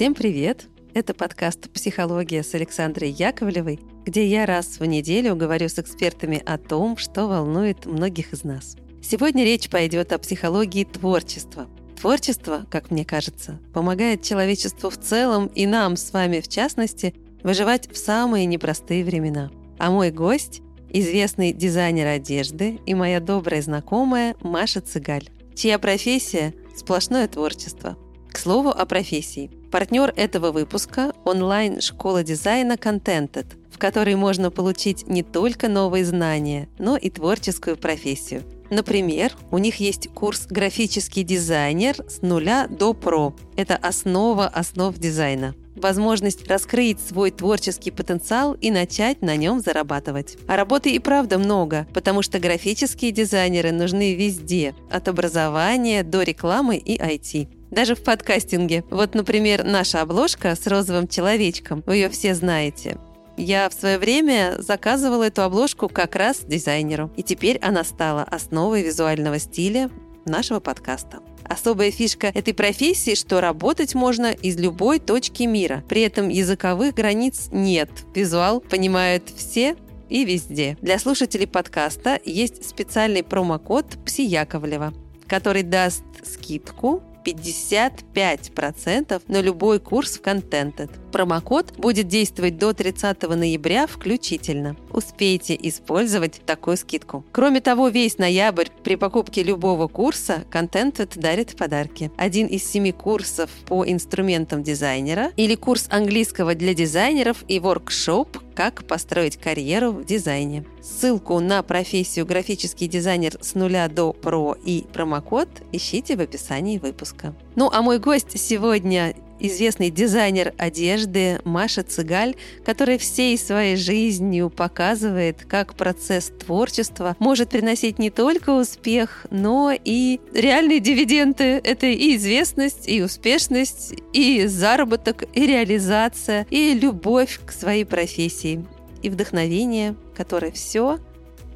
Всем привет! Это подкаст «Психология» с Александрой Яковлевой, где я раз в неделю говорю с экспертами о том, что волнует многих из нас. Сегодня речь пойдет о психологии творчества. Творчество, как мне кажется, помогает человечеству в целом и нам с вами в частности выживать в самые непростые времена. А мой гость – известный дизайнер одежды и моя добрая знакомая Маша Цыгаль, чья профессия – сплошное творчество. К слову о профессии – Партнер этого выпуска – онлайн-школа дизайна Contented, в которой можно получить не только новые знания, но и творческую профессию. Например, у них есть курс «Графический дизайнер с нуля до про». Это основа основ дизайна возможность раскрыть свой творческий потенциал и начать на нем зарабатывать. А работы и правда много, потому что графические дизайнеры нужны везде, от образования до рекламы и IT даже в подкастинге. Вот, например, наша обложка с розовым человечком, вы ее все знаете. Я в свое время заказывала эту обложку как раз дизайнеру, и теперь она стала основой визуального стиля нашего подкаста. Особая фишка этой профессии, что работать можно из любой точки мира. При этом языковых границ нет. Визуал понимают все и везде. Для слушателей подкаста есть специальный промокод «Пси Яковлева», который даст скидку 55% на любой курс в Contented. Промокод будет действовать до 30 ноября включительно. Успейте использовать такую скидку. Кроме того, весь ноябрь при покупке любого курса Contented дарит подарки. Один из семи курсов по инструментам дизайнера или курс английского для дизайнеров и воркшоп «Как построить карьеру в дизайне». Ссылку на профессию графический дизайнер с нуля до про и промокод ищите в описании выпуска. Ну а мой гость сегодня известный дизайнер одежды Маша Цыгаль, которая всей своей жизнью показывает, как процесс творчества может приносить не только успех, но и реальные дивиденды. Это и известность, и успешность, и заработок, и реализация, и любовь к своей профессии, и вдохновение, которое все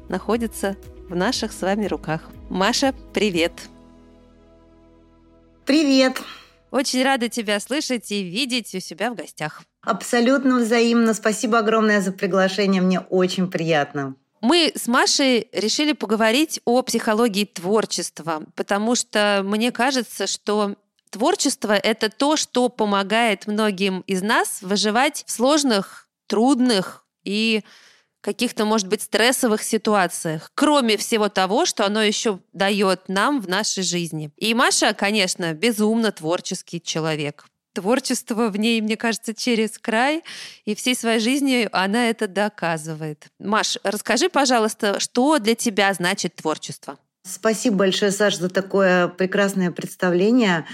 находится в наших с вами руках. Маша, привет! Привет! Очень рада тебя слышать и видеть у себя в гостях. Абсолютно взаимно. Спасибо огромное за приглашение. Мне очень приятно. Мы с Машей решили поговорить о психологии творчества, потому что мне кажется, что творчество — это то, что помогает многим из нас выживать в сложных, трудных и каких-то, может быть, стрессовых ситуациях, кроме всего того, что оно еще дает нам в нашей жизни. И Маша, конечно, безумно творческий человек. Творчество в ней, мне кажется, через край, и всей своей жизнью она это доказывает. Маш, расскажи, пожалуйста, что для тебя значит творчество? Спасибо большое, Саш, за такое прекрасное представление.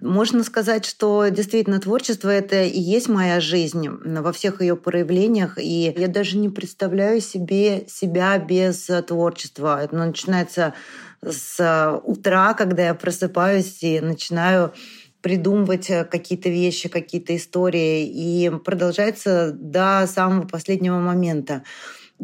Можно сказать, что действительно творчество — это и есть моя жизнь во всех ее проявлениях. И я даже не представляю себе себя без творчества. Это начинается с утра, когда я просыпаюсь и начинаю придумывать какие-то вещи, какие-то истории, и продолжается до самого последнего момента.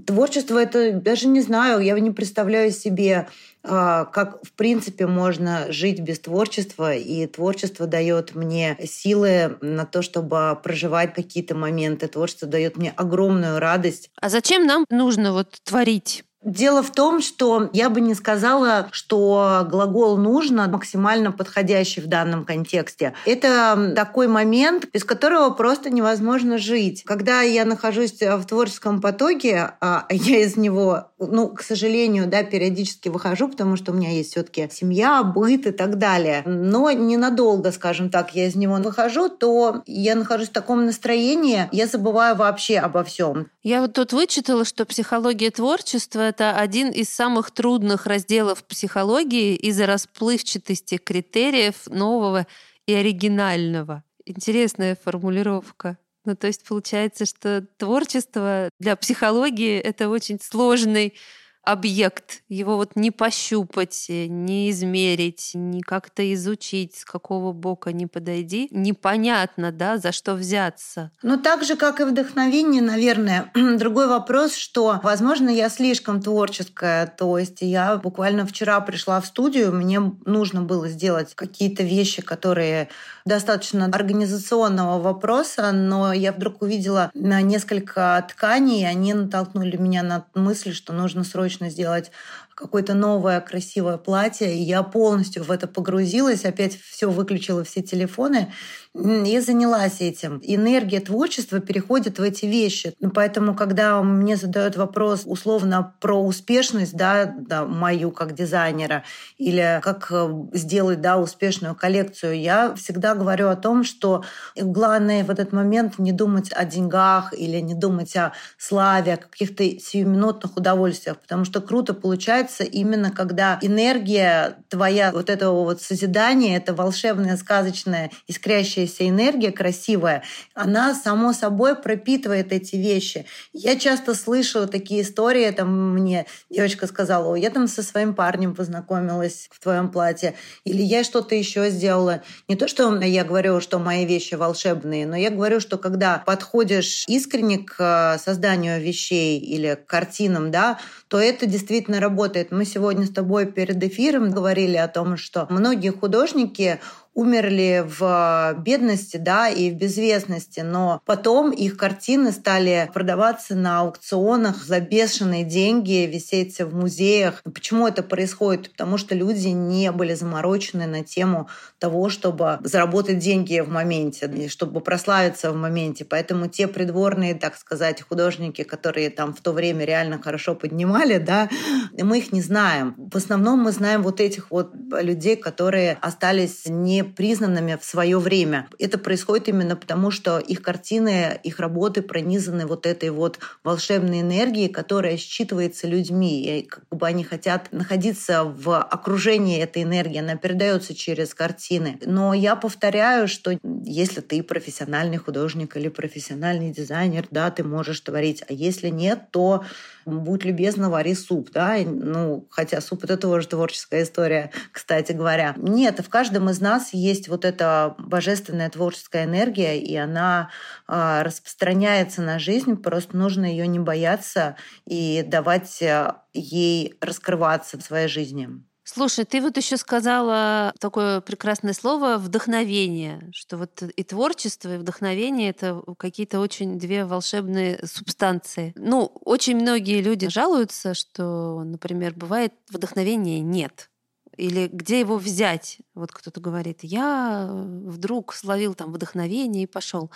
Творчество это даже не знаю, я не представляю себе как в принципе можно жить без творчества, и творчество дает мне силы на то, чтобы проживать какие-то моменты. Творчество дает мне огромную радость. А зачем нам нужно вот творить? Дело в том, что я бы не сказала, что глагол нужно максимально подходящий в данном контексте. Это такой момент, без которого просто невозможно жить. Когда я нахожусь в творческом потоке, а я из него, ну, к сожалению, да, периодически выхожу, потому что у меня есть все-таки семья, быт и так далее. Но ненадолго, скажем так, я из него выхожу, то я нахожусь в таком настроении, я забываю вообще обо всем. Я вот тут вычитала, что психология творчества это один из самых трудных разделов психологии из-за расплывчатости критериев нового и оригинального. Интересная формулировка. Ну, то есть получается, что творчество для психологии — это очень сложный объект, его вот не пощупать, не измерить, не как-то изучить, с какого бока не подойди, непонятно, да, за что взяться. Ну, так же, как и вдохновение, наверное. Другой вопрос, что, возможно, я слишком творческая, то есть я буквально вчера пришла в студию, мне нужно было сделать какие-то вещи, которые достаточно организационного вопроса, но я вдруг увидела на несколько тканей, и они натолкнули меня на мысль, что нужно срочно сделать какое-то новое красивое платье, и я полностью в это погрузилась, опять все выключила, все телефоны, и занялась этим. Энергия творчества переходит в эти вещи. Поэтому, когда мне задают вопрос условно про успешность, да, да, мою как дизайнера, или как э, сделать да, успешную коллекцию, я всегда говорю о том, что главное в этот момент не думать о деньгах или не думать о славе, о каких-то сиюминутных удовольствиях, потому что круто получается именно когда энергия твоя вот этого вот созидания, это волшебная, сказочная, искрящая светящаяся энергия красивая, она само собой пропитывает эти вещи. Я часто слышу такие истории, там мне девочка сказала, я там со своим парнем познакомилась в твоем платье, или я что-то еще сделала. Не то, что я говорю, что мои вещи волшебные, но я говорю, что когда подходишь искренне к созданию вещей или к картинам, да, то это действительно работает. Мы сегодня с тобой перед эфиром говорили о том, что многие художники умерли в бедности, да, и в безвестности, но потом их картины стали продаваться на аукционах за бешеные деньги, висеть в музеях. Почему это происходит? Потому что люди не были заморочены на тему того, чтобы заработать деньги в моменте, чтобы прославиться в моменте. Поэтому те придворные, так сказать, художники, которые там в то время реально хорошо поднимали, да, мы их не знаем. В основном мы знаем вот этих вот людей, которые остались не признанными в свое время. Это происходит именно потому, что их картины, их работы пронизаны вот этой вот волшебной энергией, которая считывается людьми. И как бы они хотят находиться в окружении этой энергии, она передается через картины. Но я повторяю, что если ты профессиональный художник или профессиональный дизайнер, да, ты можешь творить, а если нет, то будь любезна, вари суп, да, ну, хотя суп это тоже творческая история, кстати говоря. Нет, в каждом из нас есть вот эта божественная творческая энергия, и она э, распространяется на жизнь, просто нужно ее не бояться и давать э, ей раскрываться в своей жизни. Слушай, ты вот еще сказала такое прекрасное слово вдохновение, что вот и творчество, и вдохновение это какие-то очень две волшебные субстанции. Ну, очень многие люди жалуются, что, например, бывает вдохновения нет или где его взять? Вот кто-то говорит, я вдруг словил там вдохновение и пошел.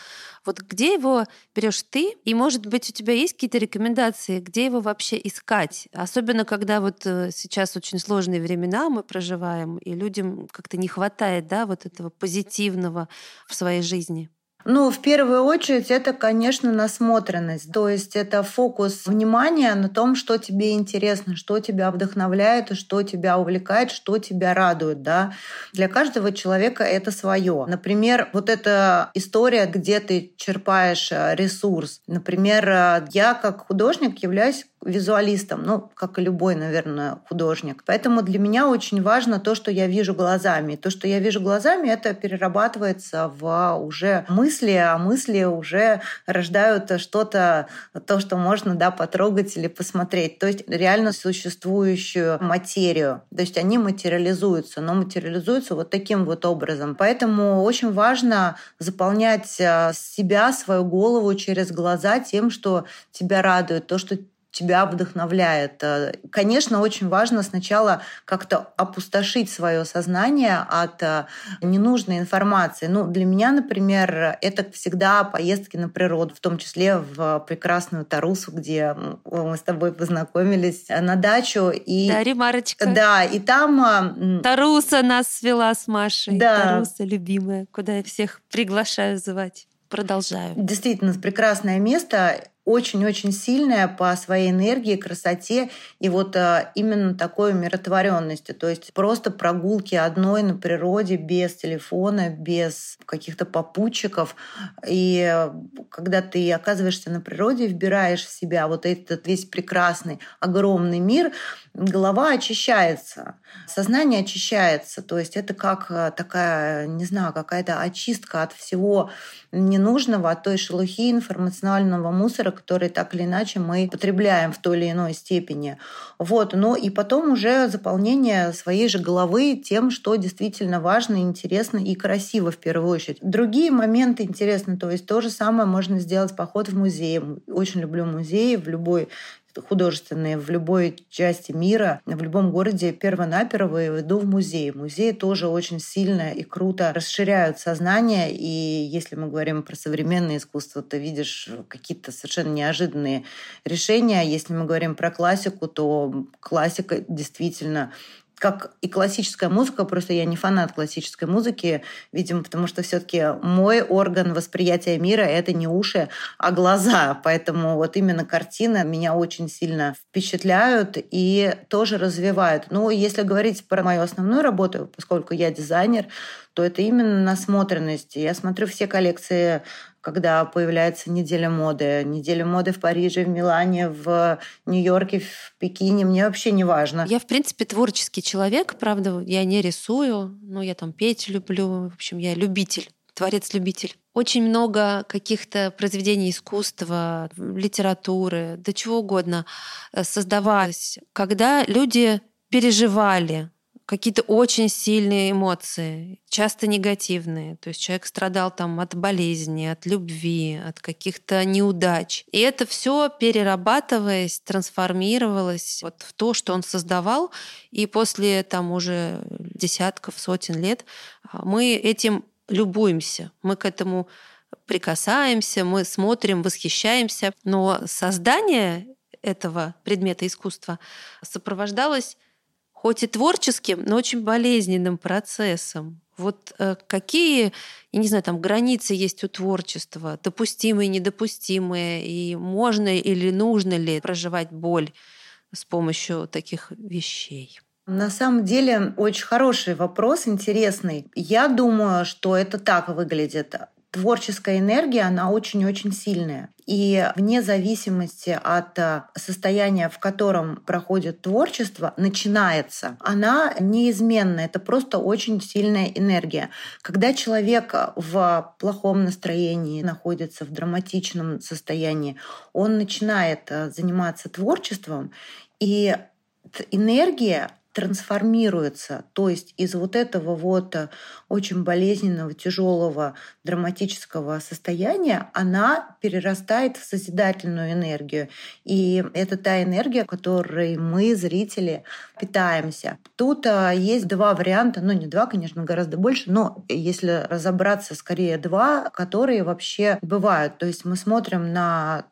Вот где его берешь ты? И, может быть, у тебя есть какие-то рекомендации, где его вообще искать? Особенно, когда вот э, сейчас очень сложные времена мы проживаем, и людям как-то не хватает, да, вот этого позитивного в своей жизни. Ну, в первую очередь, это, конечно, насмотренность. То есть это фокус внимания на том, что тебе интересно, что тебя вдохновляет, что тебя увлекает, что тебя радует. Да? Для каждого человека это свое. Например, вот эта история, где ты черпаешь э, ресурс. Например, э, я как художник являюсь визуалистом, ну, как и любой, наверное, художник. Поэтому для меня очень важно то, что я вижу глазами. То, что я вижу глазами, это перерабатывается в уже мысли, а мысли уже рождают что-то, то, что можно, да, потрогать или посмотреть. То есть реально существующую материю. То есть они материализуются, но материализуются вот таким вот образом. Поэтому очень важно заполнять а, себя, свою голову через глаза тем, что тебя радует, то, что тебя вдохновляет. Э, конечно, очень важно сначала как-то опустошить свое сознание от э, ненужной информации. Ну, для меня, например, это всегда поездки на природу, в том числе в прекрасную Тарусу, где мы с тобой познакомились, э, на дачу. И... Да, ремарочка. Да, и там... Таруса нас свела с Машей. Да. Таруса любимая, куда я всех приглашаю звать. Продолжаю. Действительно, прекрасное место очень-очень сильная по своей энергии, красоте и вот а, именно такой умиротворенности. То есть просто прогулки одной на природе без телефона, без каких-то попутчиков. И когда ты оказываешься на природе, вбираешь в себя вот этот весь прекрасный, огромный мир, голова очищается, сознание очищается. То есть это как а, такая, не знаю, какая-то очистка от всего ненужного, от той шелухи информационального мусора, который так или иначе мы потребляем в той или иной степени. Вот. Ну и потом уже заполнение своей же головы тем, что действительно важно, интересно и красиво в первую очередь. Другие моменты интересны, то есть то же самое можно сделать поход в музей. Очень люблю музеи в любой художественные в любой части мира, в любом городе перво-наперво иду в музей. Музеи тоже очень сильно и круто расширяют сознание, и если мы говорим про современное искусство, ты видишь какие-то совершенно неожиданные решения. Если мы говорим про классику, то классика действительно как и классическая музыка, просто я не фанат классической музыки, видимо, потому что все-таки мой орган восприятия мира это не уши, а глаза. Поэтому вот именно картины меня очень сильно впечатляют и тоже развивают. Ну, если говорить про мою основную работу, поскольку я дизайнер, то это именно насмотренность. Я смотрю все коллекции когда появляется неделя моды. Неделя моды в Париже, в Милане, в Нью-Йорке, в Пекине. Мне вообще не важно. Я, в принципе, творческий человек, правда. Я не рисую, но я там петь люблю. В общем, я любитель творец-любитель. Очень много каких-то произведений искусства, литературы, да чего угодно э, создавалось, когда люди переживали какие-то очень сильные эмоции, часто негативные. То есть человек страдал там от болезни, от любви, от каких-то неудач. И это все перерабатываясь, трансформировалось вот в то, что он создавал. И после там уже десятков, сотен лет а, мы этим любуемся. Мы к этому прикасаемся, мы смотрим, восхищаемся. Но создание этого предмета искусства сопровождалось хоть и творческим, но очень болезненным процессом. Вот э, какие, я не знаю, там границы есть у творчества, допустимые, недопустимые, и можно или нужно ли проживать боль с помощью таких вещей? На самом деле очень хороший вопрос, интересный. Я думаю, что это так выглядит творческая энергия, она очень-очень сильная. И вне зависимости от э, состояния, в котором проходит творчество, начинается, она неизменна. Это просто очень сильная энергия. Когда человек в плохом настроении находится в драматичном состоянии, он начинает э, заниматься творчеством, и энергия трансформируется, то есть из вот этого вот э, очень болезненного, тяжелого, драматического состояния она перерастает в созидательную энергию. И это та энергия, которой мы, зрители, питаемся. Тут э, есть два варианта, ну не два, конечно, гораздо больше, но если разобраться, скорее два, которые вообще бывают. То есть мы смотрим на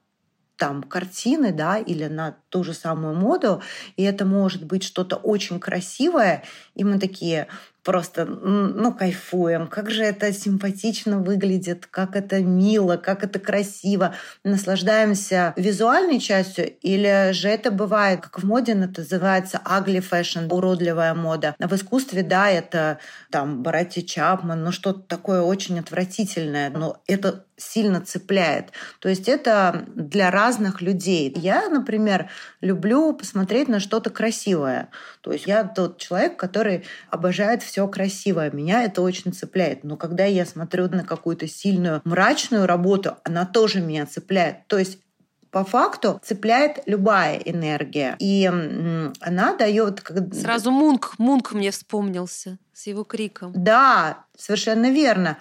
там картины, да, или на ту же самую моду, и это может быть что-то очень красивое, и мы такие, просто, ну, кайфуем, как же это симпатично выглядит, как это мило, как это красиво. Наслаждаемся визуальной частью, или же это бывает, как в моде это называется ugly fashion, уродливая мода. А в искусстве, да, это там Барати Чапман, ну что-то такое очень отвратительное, но это сильно цепляет. То есть это для разных людей. Я, например, люблю посмотреть на что-то красивое. То есть я тот человек, который обожает все красивое. Меня это очень цепляет. Но когда я смотрю на какую-то сильную мрачную работу, она тоже меня цепляет. То есть по факту цепляет любая энергия. И она дает... Сразу Мунк, Мунк мне вспомнился с его криком. Да, совершенно верно.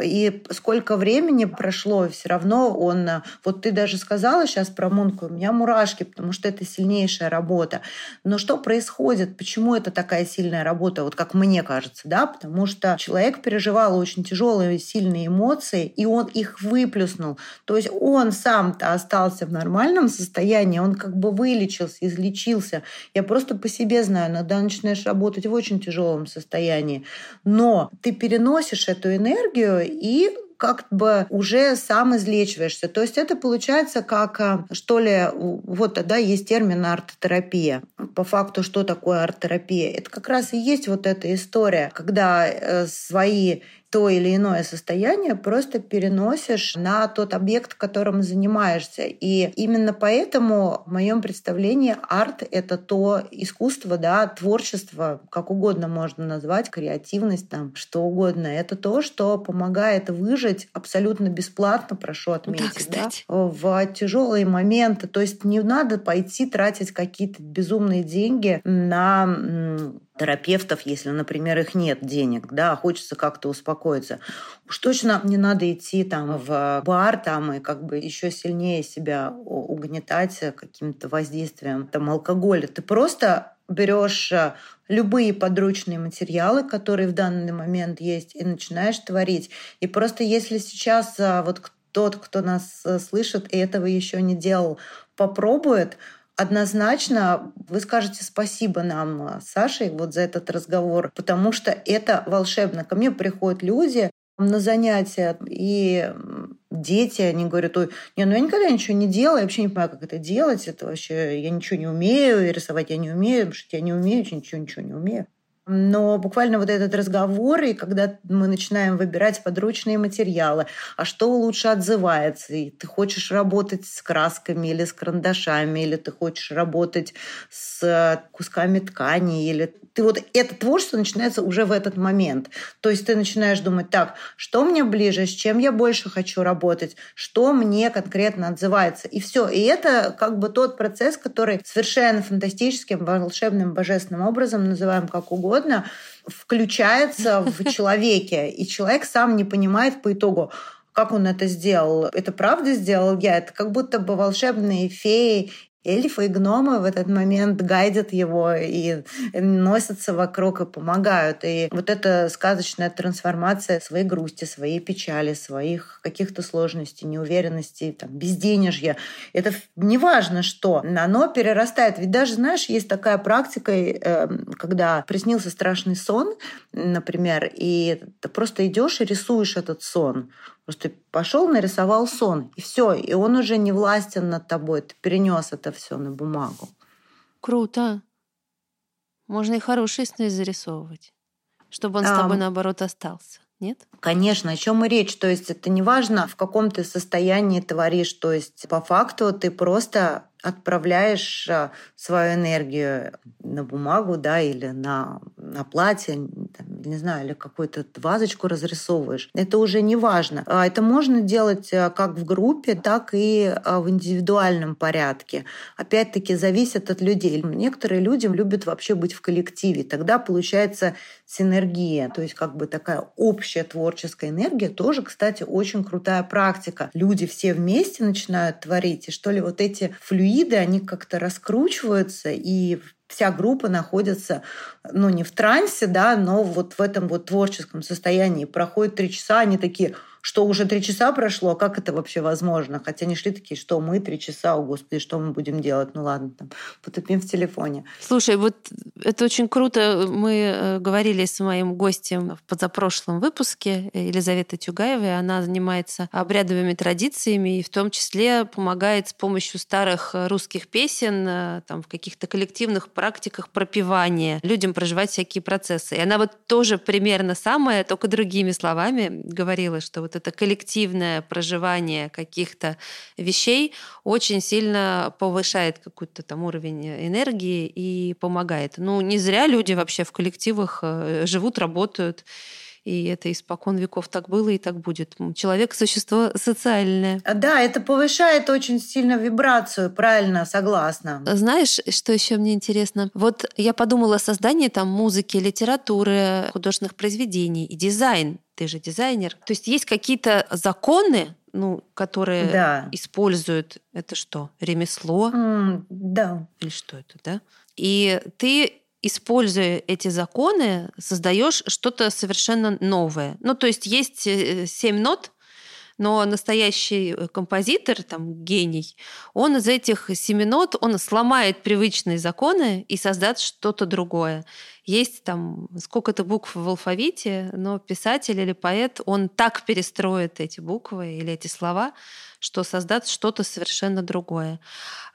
И сколько времени прошло, все равно он... Вот ты даже сказала сейчас про Мунку, у меня мурашки, потому что это сильнейшая работа. Но что происходит? Почему это такая сильная работа, вот как мне кажется, да? Потому что человек переживал очень тяжелые, сильные эмоции, и он их выплюснул. То есть он сам-то остался в нормальном состоянии, он как бы вылечился, излечился. Я просто по себе знаю, иногда начинаешь работать в очень тяжелом состоянии. Но ты переносишь эту энергию и как бы уже сам излечиваешься. То есть это получается как, э, что ли, вот тогда есть термин арт-терапия. По факту, что такое арт-терапия? Это как раз и есть вот эта история, когда э, свои то или иное состояние просто переносишь на тот объект, которым занимаешься. И именно поэтому в моем представлении арт — это то искусство, да, творчество, как угодно можно назвать, креативность, там, что угодно. Это то, что помогает выжить абсолютно бесплатно, прошу отметить, да, да, в тяжелые моменты. То есть не надо пойти тратить какие-то безумные деньги на терапевтов, если, например, их нет денег, да, а хочется как-то успокоиться. Уж точно не надо идти там в бар там и как бы еще сильнее себя угнетать каким-то воздействием там алкоголя. Ты просто берешь э, любые подручные материалы, которые в данный момент есть, и начинаешь творить. И просто если сейчас э, вот тот, кто нас э, слышит и этого еще не делал, попробует, однозначно вы скажете спасибо нам, Саше, вот за этот разговор, потому что это волшебно. Ко мне приходят люди на занятия, и дети, они говорят, ой, не, ну я никогда ничего не делаю, я вообще не понимаю, как это делать, это вообще, я ничего не умею, и рисовать я не умею, шить я не умею, ничего, ничего не умею. Но буквально вот этот разговор, и когда мы начинаем выбирать подручные материалы, а что лучше отзывается, и ты хочешь работать с красками или с карандашами, или ты хочешь работать с кусками ткани, или ты вот это творчество начинается уже в этот момент. То есть ты начинаешь думать, так, что мне ближе, с чем я больше хочу работать, что мне конкретно отзывается. И все. И это как бы тот процесс, который совершенно фантастическим, волшебным, божественным образом, называем как угодно, включается в человеке. И человек сам не понимает по итогу, как он это сделал. Это правда сделал я? Это как будто бы волшебные феи эльфы и гномы в этот момент гайдят его и носятся вокруг и помогают. И вот эта сказочная трансформация своей грусти, своей печали, своих каких-то сложностей, неуверенности, там, безденежья, это неважно что, оно перерастает. Ведь даже, знаешь, есть такая практика, эм, когда приснился страшный сон, например, и ты просто идешь и рисуешь этот сон. Просто пошел, нарисовал сон, и все, и он уже не властен над тобой, ты перенес это все на бумагу. Круто. Можно и хорошие сны зарисовывать, чтобы он а, с тобой наоборот остался. Нет? Конечно, о чем и речь. То есть это не важно, в каком ты состоянии творишь. То есть по факту ты просто отправляешь а, свою энергию на бумагу, да, или на, на платье, там, не знаю, или какую-то вазочку разрисовываешь. Это уже не важно. А это можно делать а, как в группе, так и в индивидуальном порядке. Опять-таки зависит от людей. Некоторые люди любят вообще быть в коллективе. Тогда получается синергия, то есть как бы такая общая творческая энергия, тоже, кстати, очень крутая практика. Люди все вместе начинают творить, и что ли вот эти флюиды, они как-то раскручиваются, и вся группа находится, ну, не в трансе, да, но вот в этом вот творческом состоянии. Проходит три часа, они такие, что уже три часа прошло, как это вообще возможно? Хотя они шли такие, что мы три часа, о господи, что мы будем делать? Ну ладно, там, потупим в телефоне. Слушай, вот это очень круто. Мы э, говорили с моим гостем в позапрошлом выпуске, Елизавета Тюгаева, она занимается обрядовыми традициями и в том числе помогает с помощью старых русских песен э, там, в каких-то коллективных практиках пропевания людям проживать всякие процессы. И она вот тоже примерно самое, только другими словами говорила, что вот это коллективное проживание каких-то вещей очень сильно повышает какой-то там уровень энергии и помогает. Ну, не зря люди вообще в коллективах э, живут, работают. И это испокон веков так было и так будет. Человек – существо социальное. Да, это повышает очень сильно вибрацию, правильно, согласна. Знаешь, что еще мне интересно? Вот я подумала о создании там музыки, литературы, художественных произведений и дизайн ты же дизайнер. То есть есть какие-то законы, ну, которые да. используют это что? Ремесло? Mm, да. Или что это, да? И ты используя эти законы, создаешь что-то совершенно новое. Ну, то есть есть э, семь нот, но настоящий э, композитор, там, гений, он из этих семи нот, он сломает привычные законы и создаст что-то другое. Есть там сколько-то букв в алфавите, но писатель или поэт, он так перестроит эти буквы или эти слова, что создаст что-то совершенно другое.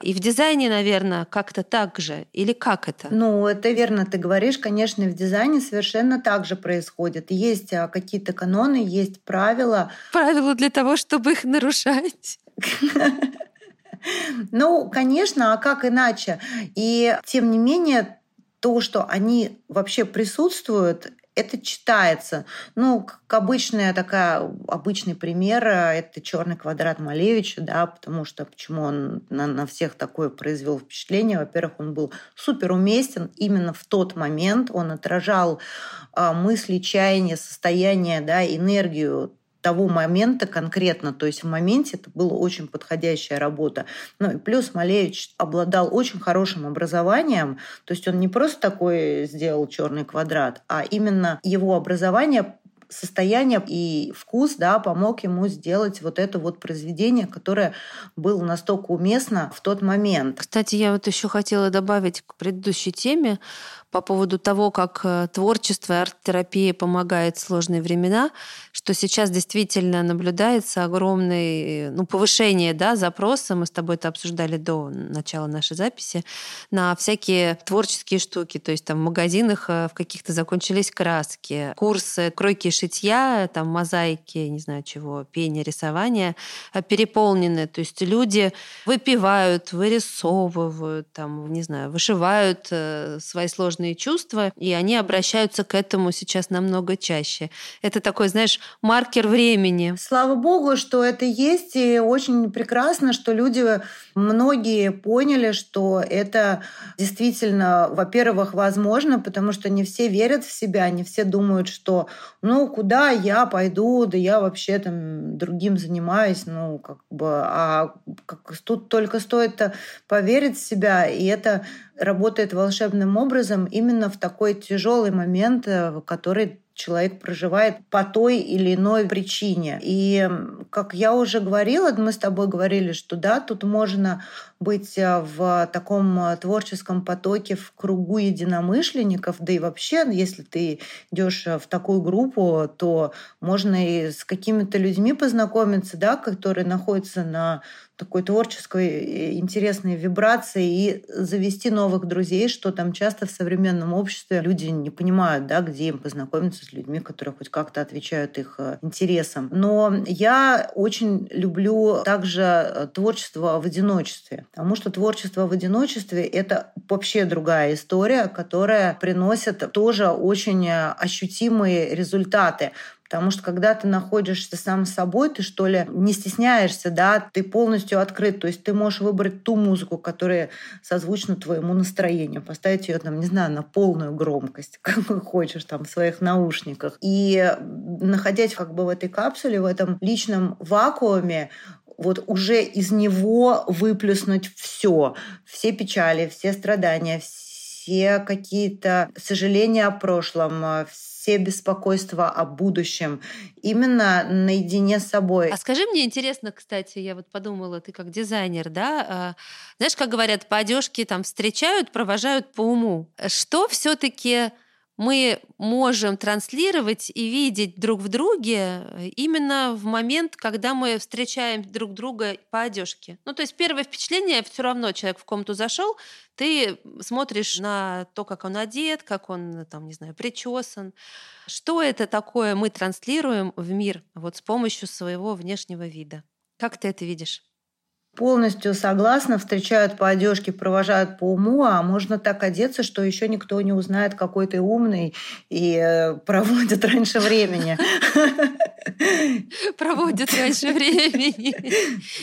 И в дизайне, наверное, как-то так же. Или как это? Ну, это верно ты говоришь. Конечно, в дизайне совершенно так же происходит. Есть а, какие-то каноны, есть правила. Правила для того, чтобы их нарушать. Ну, конечно, а как иначе? И тем не менее, то, что они вообще присутствуют, это читается. Ну, как обычная такая, обычный пример, э, это черный квадрат Малевича, да, потому что почему он на, на всех такое произвел впечатление. Во-первых, он был супер уместен именно в тот момент, он отражал а, мысли, чаяния, состояние, да, энергию того момента конкретно, то есть в моменте это была очень подходящая работа. Ну и плюс Малевич обладал очень хорошим образованием, то есть он не просто такой сделал черный квадрат, а именно его образование состояние и вкус да, помог ему сделать вот это вот произведение, которое было настолько уместно в тот момент. Кстати, я вот еще хотела добавить к предыдущей теме по поводу того, как э, творчество и арт-терапия помогает в сложные времена, что сейчас действительно наблюдается огромное ну, повышение да, запроса, мы с тобой это обсуждали до начала нашей записи, на всякие творческие штуки. То есть там в магазинах э, в каких-то закончились краски, курсы кройки и шитья, там мозаики, не знаю чего, пение, рисование э, переполнены. То есть люди выпивают, вырисовывают, там, не знаю, вышивают свои сложные сложные чувства, и они обращаются к этому сейчас намного чаще. Это такой, знаешь, маркер времени. Слава богу, что это есть, и очень прекрасно, что люди, многие поняли, что это действительно, во-первых, возможно, потому что не все верят в себя, не все думают, что ну куда я пойду, да я вообще там другим занимаюсь, ну как бы, а как, тут только стоит поверить в себя, и это работает волшебным образом именно в такой тяжелый момент, э, который человек проживает по той или иной причине. И, как я уже говорила, мы с тобой говорили, что да, тут можно быть э, в таком э, творческом потоке, в кругу единомышленников, да и вообще, если ты идешь в такую группу, то можно и с какими-то людьми познакомиться, да, которые находятся на такой творческой э, интересной вибрации и завести новых друзей, что там часто в современном обществе люди не понимают, да, где им познакомиться с людьми, которые хоть как-то отвечают их э, интересам. Но я очень люблю также э, творчество в одиночестве, потому что творчество в одиночестве — это вообще другая история, которая приносит тоже очень ощутимые результаты. Потому что когда ты находишься сам с собой, ты что ли не стесняешься, да, ты полностью открыт. То есть ты можешь выбрать ту музыку, которая созвучна твоему настроению, поставить ее там, не знаю, на полную громкость, как хочешь, там, в своих наушниках. И находясь как бы в этой капсуле, в этом личном вакууме, вот уже из него выплеснуть все, все печали, все страдания, все какие-то сожаления о прошлом, все беспокойства о будущем, именно наедине с собой. А скажи мне, интересно, кстати, я вот подумала, ты как дизайнер, да, а, знаешь, как говорят, по одежке там встречают, провожают по уму. Что все-таки мы можем транслировать и видеть друг в друге э, именно в момент, когда мы встречаем друг друга по одежке. Ну, то есть первое впечатление все равно человек в комнату зашел, ты смотришь на то, как он одет, как он, там, не знаю, причесан. Что это такое мы транслируем в мир вот с помощью своего внешнего вида? Как ты это видишь? Полностью согласна, встречают по одежке, провожают по уму, а можно так одеться, что еще никто не узнает, какой ты умный, и э, проводят раньше времени. Проводят раньше времени.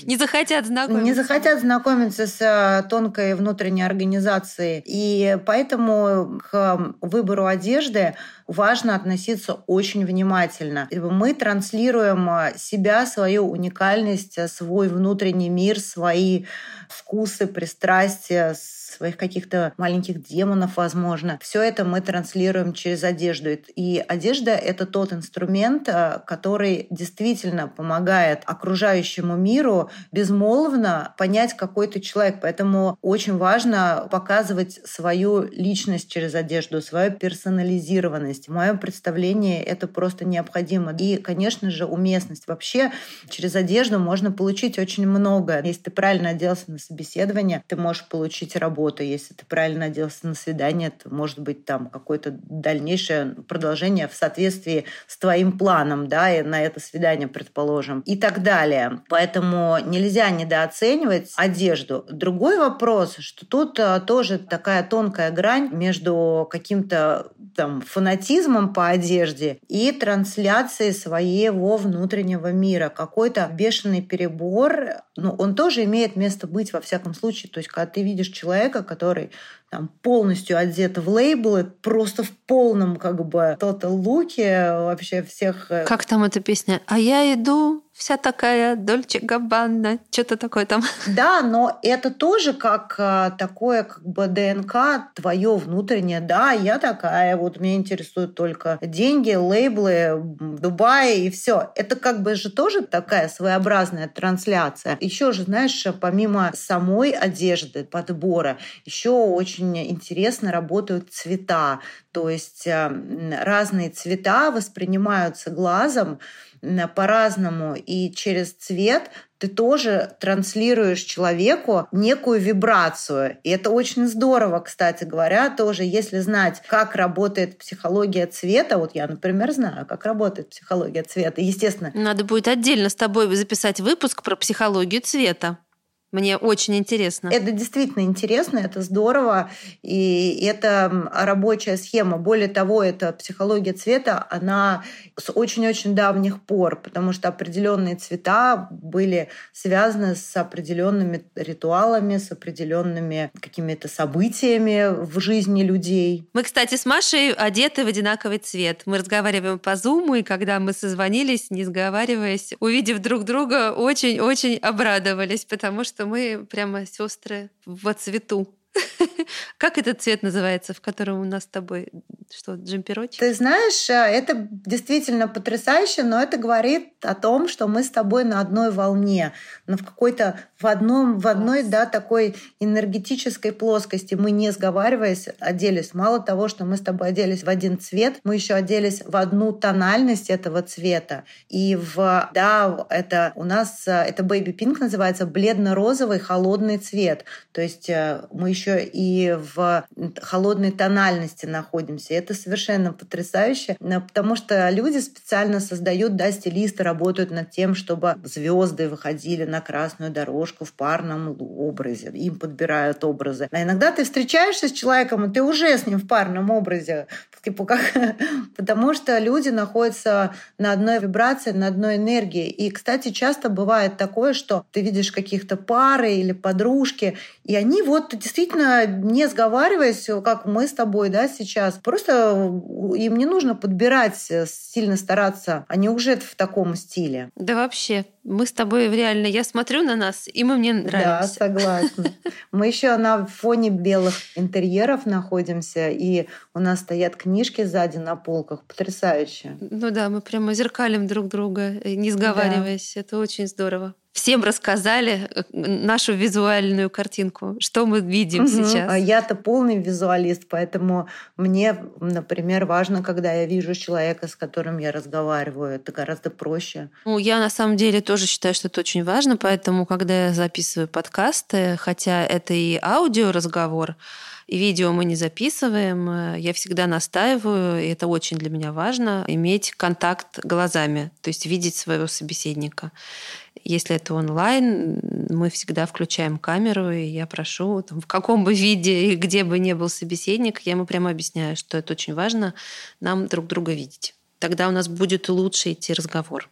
Не захотят знакомиться. Не захотят знакомиться с э, тонкой внутренней организацией. И поэтому к выбору одежды важно относиться очень внимательно. Мы транслируем э, себя, свою уникальность, свой внутренний мир, свои вкусы, пристрастия, своих каких-то маленьких демонов, возможно. Все это мы транслируем через одежду. И одежда — это тот инструмент, э, который действительно помогает окружающему миру безмолвно понять, какой ты человек. Поэтому очень важно показывать свою личность через одежду, свою персонализированность. В моем представлении это просто необходимо. И, конечно же, уместность. Вообще через одежду можно получить очень много. Если ты правильно оделся на собеседование, ты можешь получить работу. Если ты правильно оделся на свидание, это может быть там какое-то дальнейшее продолжение в соответствии с твоим планом, да, и на это свидание, предположим, и так далее. Поэтому нельзя недооценивать одежду. Другой вопрос, что тут а, тоже такая тонкая грань между каким-то там фанатизмом по одежде и трансляцией своего внутреннего мира. Какой-то бешеный перебор, ну, он тоже имеет место быть во всяком случае. То есть, когда ты видишь человека, который там полностью одет в лейблы, просто в полном как бы total луке вообще всех... Э, как там эта песня? А я иду вся такая Дольче Габбана, что-то такое там. Да, но это тоже как а, такое как бы ДНК твое внутреннее. Да, я такая, вот меня интересуют только деньги, лейблы, Дубай и все. Это как бы же тоже такая своеобразная трансляция. Еще же, знаешь, помимо самой одежды, подбора, еще очень интересно работают цвета. То есть а, разные цвета воспринимаются глазом, по-разному, и через цвет ты тоже транслируешь человеку некую вибрацию. И это очень здорово, кстати говоря, тоже, если знать, как работает психология цвета. Вот я, например, знаю, как работает психология цвета. Естественно. Надо будет отдельно с тобой записать выпуск про психологию цвета. Мне очень интересно. Это действительно интересно, это здорово, и это рабочая схема. Более того, эта психология цвета, она с очень-очень давних пор, потому что определенные цвета были связаны с определенными ритуалами, с определенными какими-то событиями в жизни людей. Мы, кстати, с Машей одеты в одинаковый цвет. Мы разговариваем по зуму, и когда мы созвонились, не сговариваясь, увидев друг друга, очень-очень обрадовались, потому что что мы прямо сестры во цвету. Как этот цвет называется, в котором у нас с тобой что, джемперочек? Ты знаешь, э, это действительно потрясающе, но это говорит о том, что мы с тобой на одной волне, но в какой-то в одном в одной да такой энергетической плоскости. Мы не сговариваясь оделись. Мало того, что мы с тобой оделись в один цвет, мы еще оделись в одну тональность этого цвета. И в да это у нас э, это baby pink называется бледно-розовый холодный цвет. То есть э, мы еще и в холодной тональности находимся. Это совершенно потрясающе, потому что люди специально создают, да, стилисты работают над тем, чтобы звезды выходили на красную дорожку в парном образе. Им подбирают образы. А иногда ты встречаешься с человеком, и ты уже с ним в парном образе. Типа как... Потому что люди находятся на одной вибрации, на одной энергии. И, кстати, часто бывает такое, что ты видишь каких-то пары или подружки, и они вот действительно, не сговариваясь, как мы с тобой да, сейчас, просто им не нужно подбирать, э, сильно стараться. Они уже в таком стиле. Да вообще, мы с тобой реально, я смотрю на нас, и мы мне нравимся. Да, согласна. Мы еще на фоне белых интерьеров находимся, и у нас стоят книжки сзади на полках. Потрясающе. Ну да, мы прямо зеркалим друг друга, не сговариваясь. Да. Это очень здорово всем рассказали э, нашу визуальную картинку, что мы видим угу. сейчас. А я-то полный визуалист, поэтому мне, например, важно, когда я вижу человека, с которым я разговариваю, это гораздо проще. Ну, я на самом деле тоже считаю, что это очень важно, поэтому, когда я записываю подкасты, хотя это и аудиоразговор, и видео мы не записываем. Э, я всегда настаиваю, и это очень для меня важно, иметь контакт глазами, то есть видеть своего собеседника. Если это онлайн, мы всегда включаем камеру, и я прошу, там, в каком бы виде и где бы ни был собеседник, я ему прямо объясняю, что это очень важно нам друг друга видеть. Тогда у нас будет лучше идти разговор.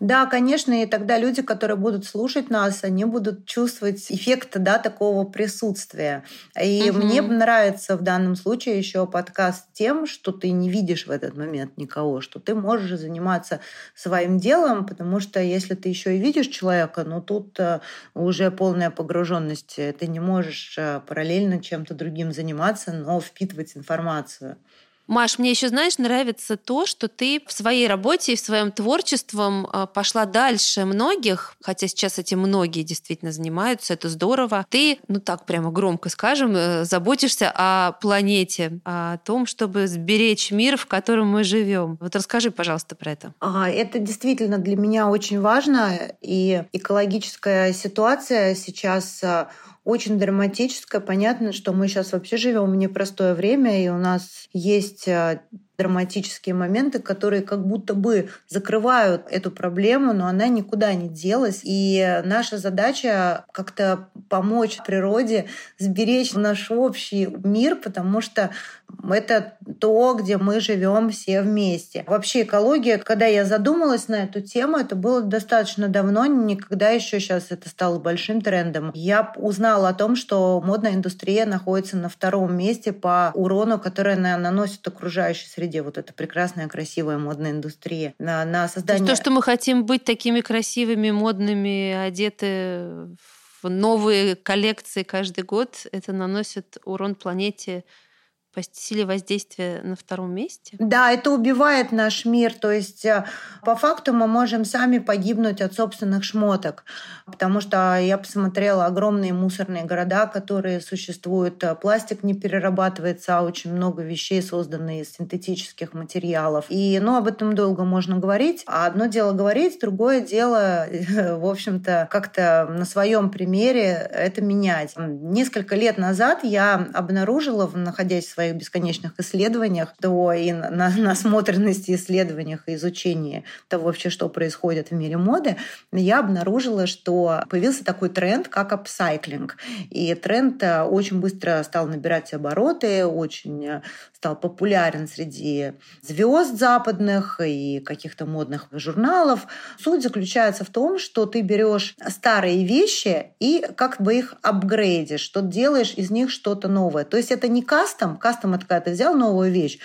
Да, конечно, и тогда люди, которые будут слушать нас, они будут чувствовать эффект да, такого присутствия. И угу. мне нравится в данном случае еще подкаст тем, что ты не видишь в этот момент никого, что ты можешь заниматься своим делом, потому что если ты еще и видишь человека, ну тут э, уже полная погруженность, ты не можешь э, параллельно чем-то другим заниматься, но впитывать информацию. Маш, мне еще, знаешь, нравится то, что ты в своей работе и в своем творчестве а, пошла дальше многих, хотя сейчас эти многие действительно занимаются, это здорово. Ты, ну так прямо громко скажем, э, заботишься о планете, о том, чтобы сберечь мир, в котором мы живем. Вот расскажи, пожалуйста, про это. А, это действительно для меня очень важно, и экологическая ситуация сейчас а, очень драматическое. Понятно, что мы сейчас вообще живем в непростое время, и у нас есть а, драматические моменты, которые как будто бы закрывают эту проблему, но она никуда не делась. И наша задача как-то помочь природе сберечь наш общий мир, потому что это то, где мы живем все вместе. Вообще экология, когда я задумалась на эту тему, это было достаточно давно, никогда еще сейчас это стало большим трендом. Я узнала о том, что модная индустрия находится на втором месте по урону, который она наносит окружающей среде. Вот эта прекрасная, красивая модная индустрия. На, на создание... То, то, что мы хотим быть такими красивыми, модными, одеты в новые коллекции каждый год, это наносит урон планете по силе воздействия на втором месте? Да, это убивает наш мир. То есть э, по факту мы можем сами погибнуть от собственных шмоток. Потому что я посмотрела огромные мусорные города, которые существуют. Пластик не перерабатывается, а очень много вещей созданы из синтетических материалов. И ну, об этом долго можно говорить. А одно дело говорить, другое дело, в общем-то, как-то на своем примере это менять. Несколько лет назад я обнаружила, находясь в своих бесконечных исследованиях, то и на насмотренности исследованиях и изучении того вообще, что происходит в мире моды, я обнаружила, что появился такой тренд, как апсайклинг. И тренд э, очень быстро стал набирать обороты, очень э, стал популярен среди звезд западных и каких-то модных журналов. Суть заключается в том, что ты берешь старые вещи и как бы их апгрейдишь, что делаешь из них что-то новое. То есть это не custom, custom это когда ты взял новую вещь,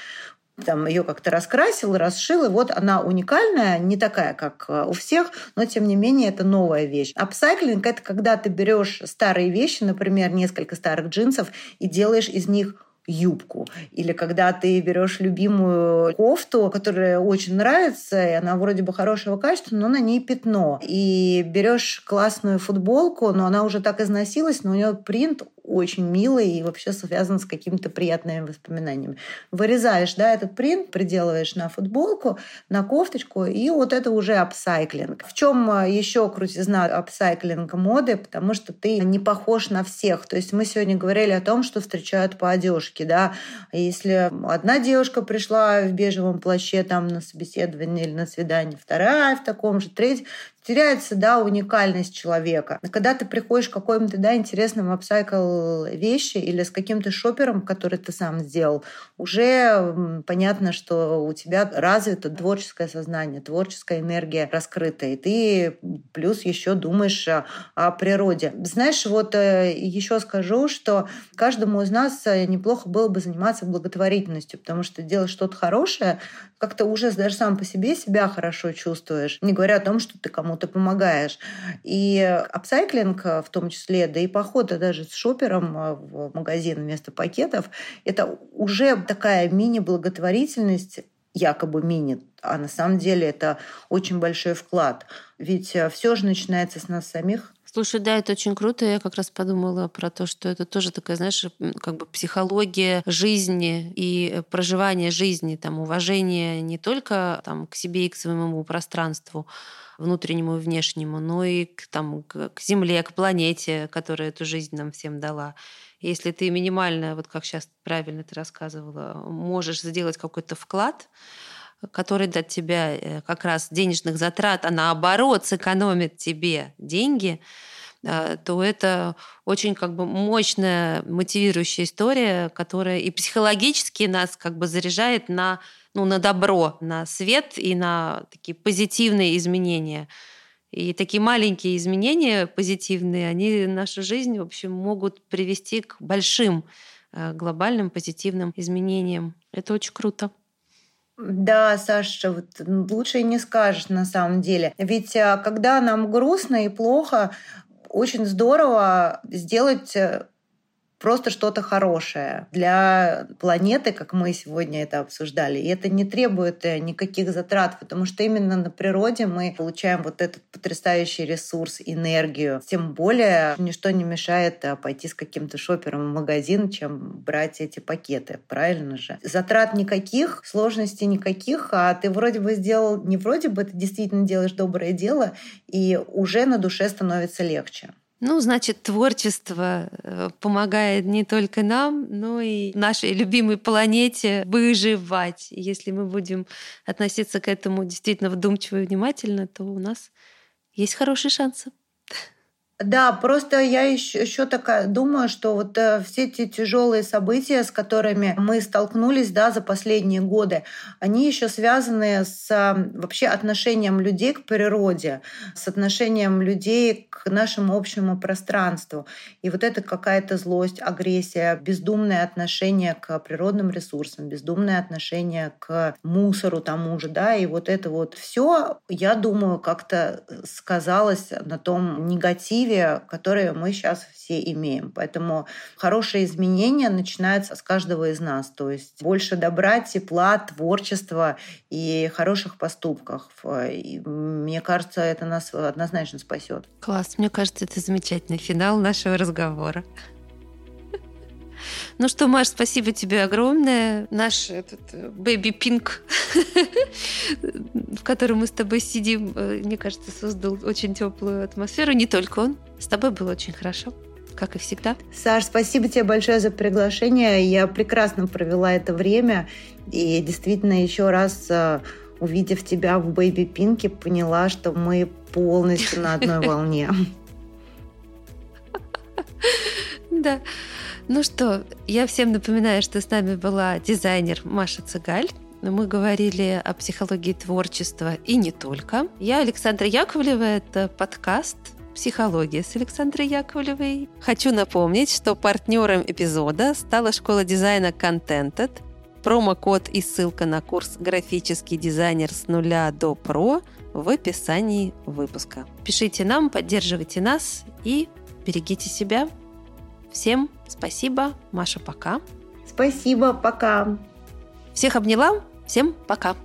там ее как-то раскрасил, расшил, и вот она уникальная, не такая, как э, у всех, но тем не менее это новая вещь. Апсайклинг – это когда ты берешь старые вещи, например, несколько старых джинсов, и делаешь из них юбку. Или когда ты берешь любимую кофту, которая очень нравится, и она вроде бы хорошего качества, но на ней пятно. И берешь классную футболку, но она уже так износилась, но у нее принт очень милый и вообще связан с какими-то приятными воспоминаниями. Вырезаешь, да, этот принт, приделываешь на футболку, на кофточку, и вот это уже апсайклинг. В чем а, еще крутизна апсайклинга моды? Потому что ты не похож на всех. То есть мы сегодня говорили о том, что встречают по одежке, да. Если одна девушка пришла в бежевом плаще там на собеседование или на свидание, вторая в таком же, третья, теряется, да, уникальность человека. Когда ты приходишь к какому-то, да, интересному апсайкл вещи или с каким-то шопером, который ты сам сделал, уже понятно, что у тебя развито творческое сознание, творческая энергия раскрыта, и ты плюс еще думаешь о, природе. Знаешь, вот э, еще скажу, что каждому из нас э, неплохо было бы заниматься благотворительностью, потому что делать что-то хорошее, как-то уже даже сам по себе себя хорошо чувствуешь, не говоря о том, что ты кому кому-то помогаешь. И апсайклинг в том числе, да и походы даже с шопером э, в магазин вместо пакетов, это уже такая мини-благотворительность, якобы мини, а на самом деле это очень большой вклад. Ведь э, все же начинается с нас самих. Слушай, да, это очень круто. Я как раз подумала про то, что это тоже такая, знаешь, как бы психология жизни и проживания жизни, там, уважение не только там, к себе и к своему пространству, внутреннему и внешнему, но и к, там, к Земле, к планете, которая эту жизнь нам всем дала. Если ты минимально, вот как сейчас правильно ты рассказывала, можешь сделать какой-то вклад, который для тебя э, как раз денежных затрат, а наоборот сэкономит тебе деньги, э, то это очень как бы мощная мотивирующая история, которая и психологически нас как бы заряжает на ну, на добро, на свет и на такие позитивные изменения. И такие маленькие изменения позитивные, они нашу жизнь, в общем, могут привести к большим э, глобальным позитивным изменениям. Это очень круто. Да, Саша, вот лучше и не скажешь на самом деле. Ведь а, когда нам грустно и плохо, очень здорово сделать э, просто что-то хорошее для планеты, как мы сегодня это обсуждали. И это не требует э, никаких затрат, потому что именно на природе мы получаем вот этот потрясающий ресурс, энергию. Тем более ничто не мешает э, пойти с каким-то шопером в магазин, чем брать эти пакеты. Правильно же? Затрат никаких, сложностей никаких, а ты вроде бы сделал, не вроде бы, ты действительно делаешь доброе дело, и уже на душе становится легче. Ну, значит, творчество э, помогает не только нам, но и нашей любимой планете выживать. Если мы будем относиться к этому действительно вдумчиво и внимательно, то у нас есть хорошие шансы. Да, просто я еще, еще такая думаю, что вот э, все эти тяжелые события, с которыми мы столкнулись да, за последние годы, они еще связаны с э, вообще отношением людей к природе, с отношением людей к нашему общему пространству. И вот это какая-то злость, агрессия, бездумное отношение к природным ресурсам, бездумное отношение к мусору тому же, да, и вот это вот все, я думаю, как-то сказалось на том негативе, активе, которые мы сейчас все имеем. Поэтому хорошие изменения начинаются с каждого из нас. То есть больше добра, тепла, творчества и хороших поступков. И мне кажется, это нас однозначно спасет. Класс. Мне кажется, это замечательный финал нашего разговора. Ну что, Маш, спасибо тебе огромное. Наш этот бэби пинк, в котором мы с тобой сидим, э, мне кажется, создал очень теплую атмосферу. Не только он. С тобой было очень хорошо как и всегда. Саш, спасибо тебе большое за приглашение. Я прекрасно провела это время. И действительно, еще раз э, увидев тебя в Бэйби Пинке, поняла, что мы полностью на одной волне. Да. Ну что, я всем напоминаю, что с нами была дизайнер Маша Цыгаль. Мы говорили о психологии творчества и не только. Я Александра Яковлева, это подкаст «Психология» с Александрой Яковлевой. Хочу напомнить, что партнером эпизода стала школа дизайна Contented. Промокод и ссылка на курс «Графический дизайнер с нуля до про» в описании выпуска. Пишите нам, поддерживайте нас и берегите себя. Всем спасибо. Маша, пока. Спасибо, пока. Всех обняла. Всем пока.